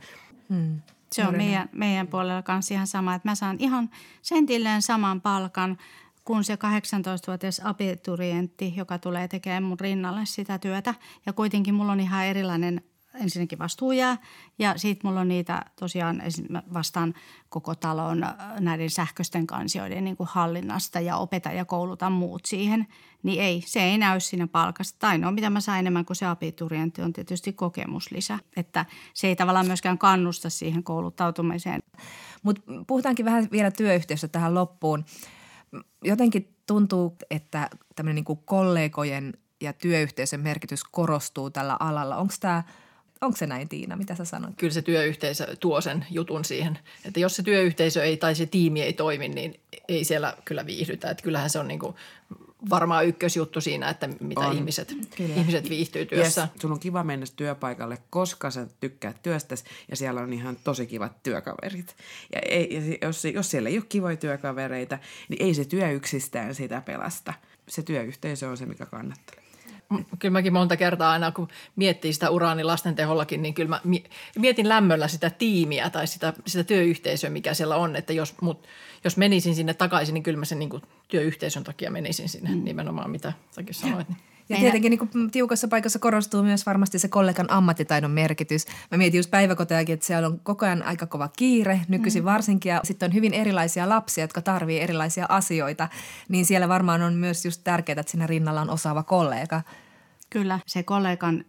Hmm. Se on meidän, meidän puolella kanssa ihan sama, että mä saan ihan sentilleen saman palkan kuin se 18-vuotias abiturientti, joka tulee tekemään mun rinnalle sitä työtä. Ja kuitenkin mulla on ihan erilainen ensinnäkin vastuujää ja sitten mulla on niitä tosiaan vastaan koko talon äh, näiden sähköisten kansioiden niin kuin hallinnasta ja opeta ja kouluta muut siihen. Niin ei, se ei näy siinä palkassa. Tai no, mitä mä saan enemmän kuin se abiturientti on tietysti kokemuslisä. Että se ei tavallaan myöskään kannusta siihen kouluttautumiseen. Mutta puhutaankin vähän vielä työyhteisöstä tähän loppuun. Jotenkin tuntuu, että tämmöinen niin kollegojen ja työyhteisön merkitys korostuu tällä alalla. Onko tämä – Onko se näin Tiina, mitä sä sanoit? Kyllä se työyhteisö tuo sen jutun siihen, että jos se työyhteisö ei tai se tiimi ei toimi, niin ei siellä kyllä viihdytä. Että kyllähän se on niin kuin varmaan ykkösjuttu siinä, että mitä on. ihmiset, ihmiset viihtyy työssä. Yes, sun on kiva mennä työpaikalle, koska sä tykkäät työstäsi ja siellä on ihan tosi kivat työkaverit. Ja, ei, ja jos, jos siellä ei ole kivoja työkavereita, niin ei se työ yksistään sitä pelasta. Se työyhteisö on se, mikä kannattelee kyllä mäkin monta kertaa aina, kun miettii sitä uraani lasten tehollakin, niin kyllä mä mietin lämmöllä sitä tiimiä tai sitä, sitä työyhteisöä, mikä siellä on. Että jos, mut, jos menisin sinne takaisin, niin kyllä mä sen niin kuin työyhteisön takia menisin sinne mm. nimenomaan, mitä säkin sanoit. Niin. Ja tietenkin niin kuin tiukassa paikassa korostuu myös varmasti se kollegan ammattitaidon merkitys. Mä mietin just päiväkotejakin, että siellä on koko ajan aika kova kiire, nykyisin mm. varsinkin, ja sitten on hyvin erilaisia lapsia, jotka tarvii erilaisia asioita, niin siellä varmaan on myös just tärkeää, että siinä rinnalla on osaava kollega. Kyllä, se kollegan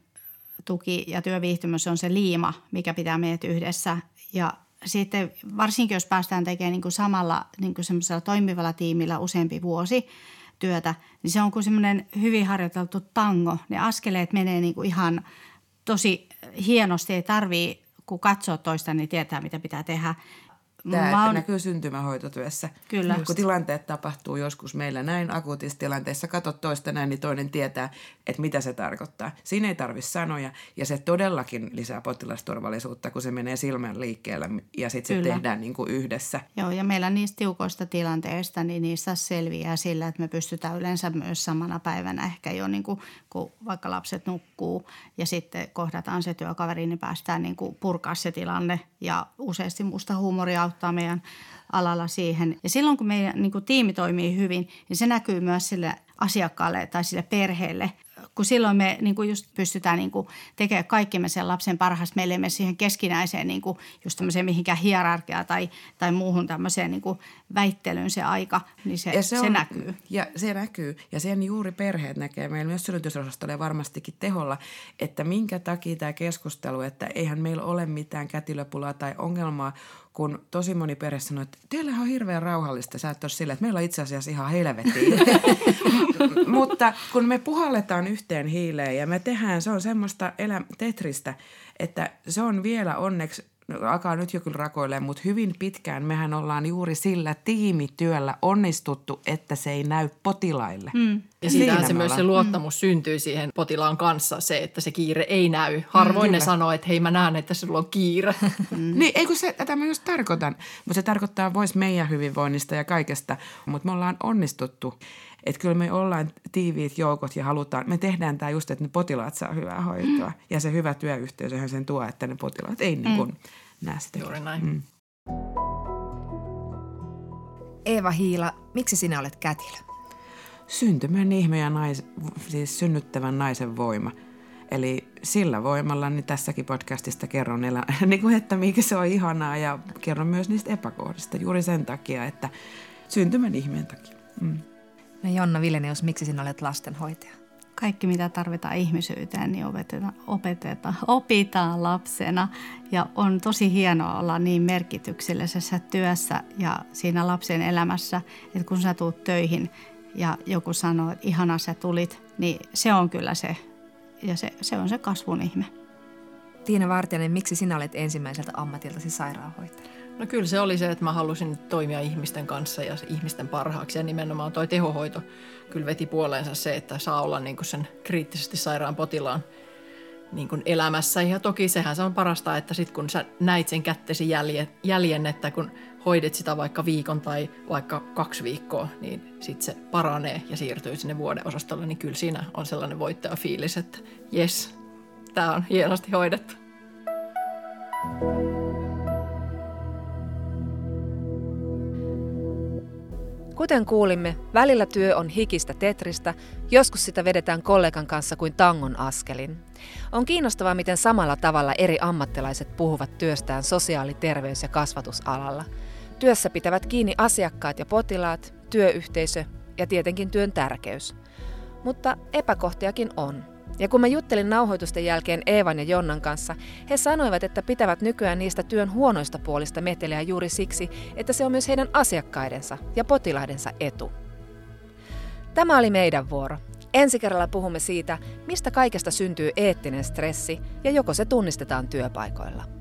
tuki ja työviihtymys on se liima, mikä pitää meidät yhdessä ja sitten varsinkin jos päästään tekemään niin kuin samalla niin kuin toimivalla tiimillä useampi vuosi työtä, niin se on kuin semmoinen hyvin harjoiteltu tango. Ne askeleet menee niin kuin ihan tosi hienosti, ei tarvii kun katsoo toista, niin tietää, mitä pitää tehdä. Tämä on... näkyy syntymähoitotyössä. Kyllä. Kun tilanteet tapahtuu joskus meillä näin akuutissa tilanteessa, katsot toista näin, niin toinen tietää, että mitä se tarkoittaa. Siinä ei tarvi sanoja ja se todellakin lisää potilasturvallisuutta, kun se menee silmän liikkeellä ja sitten se tehdään niin kuin yhdessä. Joo, ja meillä niistä tiukoista tilanteista, niin niistä selviää sillä, että me pystytään yleensä myös samana päivänä ehkä jo, niin kuin, kun vaikka lapset nukkuu ja sitten kohdataan se työkaveri, niin päästään niin kuin purkaa se tilanne ja useasti musta huumoria auttaa meidän alalla siihen. Ja silloin kun meidän niin kuin tiimi toimii hyvin, niin se näkyy myös sille asiakkaalle tai sille perheelle kun silloin me niin kuin just pystytään niin kuin tekemään kaikkemme sen lapsen parhaasta. Meille ei siihen keskinäiseen niin kuin just tämmöiseen mihinkään hierarkiaan tai, tai muuhun tämmöiseen niin kuin väittelyyn se aika, niin se, ja se, se on, näkyy. Ja se näkyy. Ja sen juuri perheet näkee meillä myös synnytysosastolla varmastikin teholla, että minkä takia tämä keskustelu, että eihän meillä ole mitään kätilöpulaa tai ongelmaa, kun tosi moni perhe sanoi, että teillä on hirveän rauhallista. Sä et ole sillä, että meillä on itse asiassa ihan helvettiä. Mutta kun me puhalletaan yhteen hiileen ja me tehdään, se on semmoista elä, tetristä, että se on vielä onneksi alkaa nyt jo kyllä rakoilemaan, mutta hyvin pitkään mehän ollaan juuri sillä tiimityöllä onnistuttu, että se ei näy potilaille. Mm. Ja siitähän se myös se luottamus mm. syntyy siihen potilaan kanssa, se, että se kiire ei näy. Harvoin mm, ne sanoo, että hei mä näen, että sulla on kiire. Mm. niin, eikö se, tätä mä just tarkoitan. Mutta se tarkoittaa vois meidän hyvinvoinnista ja kaikesta, mutta me ollaan onnistuttu. Että kyllä me ollaan tiiviit joukot ja halutaan, me tehdään tämä just, että ne potilaat saa hyvää hoitoa. Mm. Ja se hyvä työyhteisöhän sen tuo, että ne potilaat ei mm. niin kuin näe sitä. Juuri näin. Mm. Eeva Hiila, miksi sinä olet kätilö? Syntymän ihme ja nais, siis synnyttävän naisen voima. Eli sillä voimalla niin tässäkin podcastista kerron, elä, niin kuin, että mikä se on ihanaa ja kerron myös niistä epäkohdista juuri sen takia, että syntymän ihmeen takia. Mm. No Jonna Vilenius, miksi sinä olet lastenhoitaja? Kaikki, mitä tarvitaan ihmisyyteen, niin opetetaan, opetetaan, opitaan lapsena. Ja on tosi hienoa olla niin merkityksellisessä työssä ja siinä lapsen elämässä, että kun sä tuut töihin ja joku sanoo, että ihana sä tulit, niin se on kyllä se, ja se, se on se kasvun ihme. Tiina Vartijanen, miksi sinä olet ensimmäiseltä ammatiltasi sairaanhoitaja? No kyllä se oli se, että mä halusin toimia ihmisten kanssa ja ihmisten parhaaksi ja nimenomaan toi tehohoito kyllä veti puoleensa se, että saa olla niin kuin sen kriittisesti sairaan potilaan niin kuin elämässä. Ja toki sehän se on parasta, että sitten kun sä näit sen kättesi jäljen, jäljen, että kun hoidet sitä vaikka viikon tai vaikka kaksi viikkoa, niin sitten se paranee ja siirtyy sinne vuodeosastolle, niin kyllä siinä on sellainen voittajafiilis, että jes, tämä on hienosti hoidettu. thank you Kuten kuulimme, välillä työ on hikistä tetristä, joskus sitä vedetään kollegan kanssa kuin tangon askelin. On kiinnostavaa, miten samalla tavalla eri ammattilaiset puhuvat työstään sosiaali-, terveys- ja kasvatusalalla. Työssä pitävät kiinni asiakkaat ja potilaat, työyhteisö ja tietenkin työn tärkeys. Mutta epäkohtiakin on. Ja kun mä juttelin nauhoitusten jälkeen Eevan ja Jonnan kanssa, he sanoivat, että pitävät nykyään niistä työn huonoista puolista meteliä juuri siksi, että se on myös heidän asiakkaidensa ja potilaidensa etu. Tämä oli meidän vuoro. Ensi kerralla puhumme siitä, mistä kaikesta syntyy eettinen stressi ja joko se tunnistetaan työpaikoilla.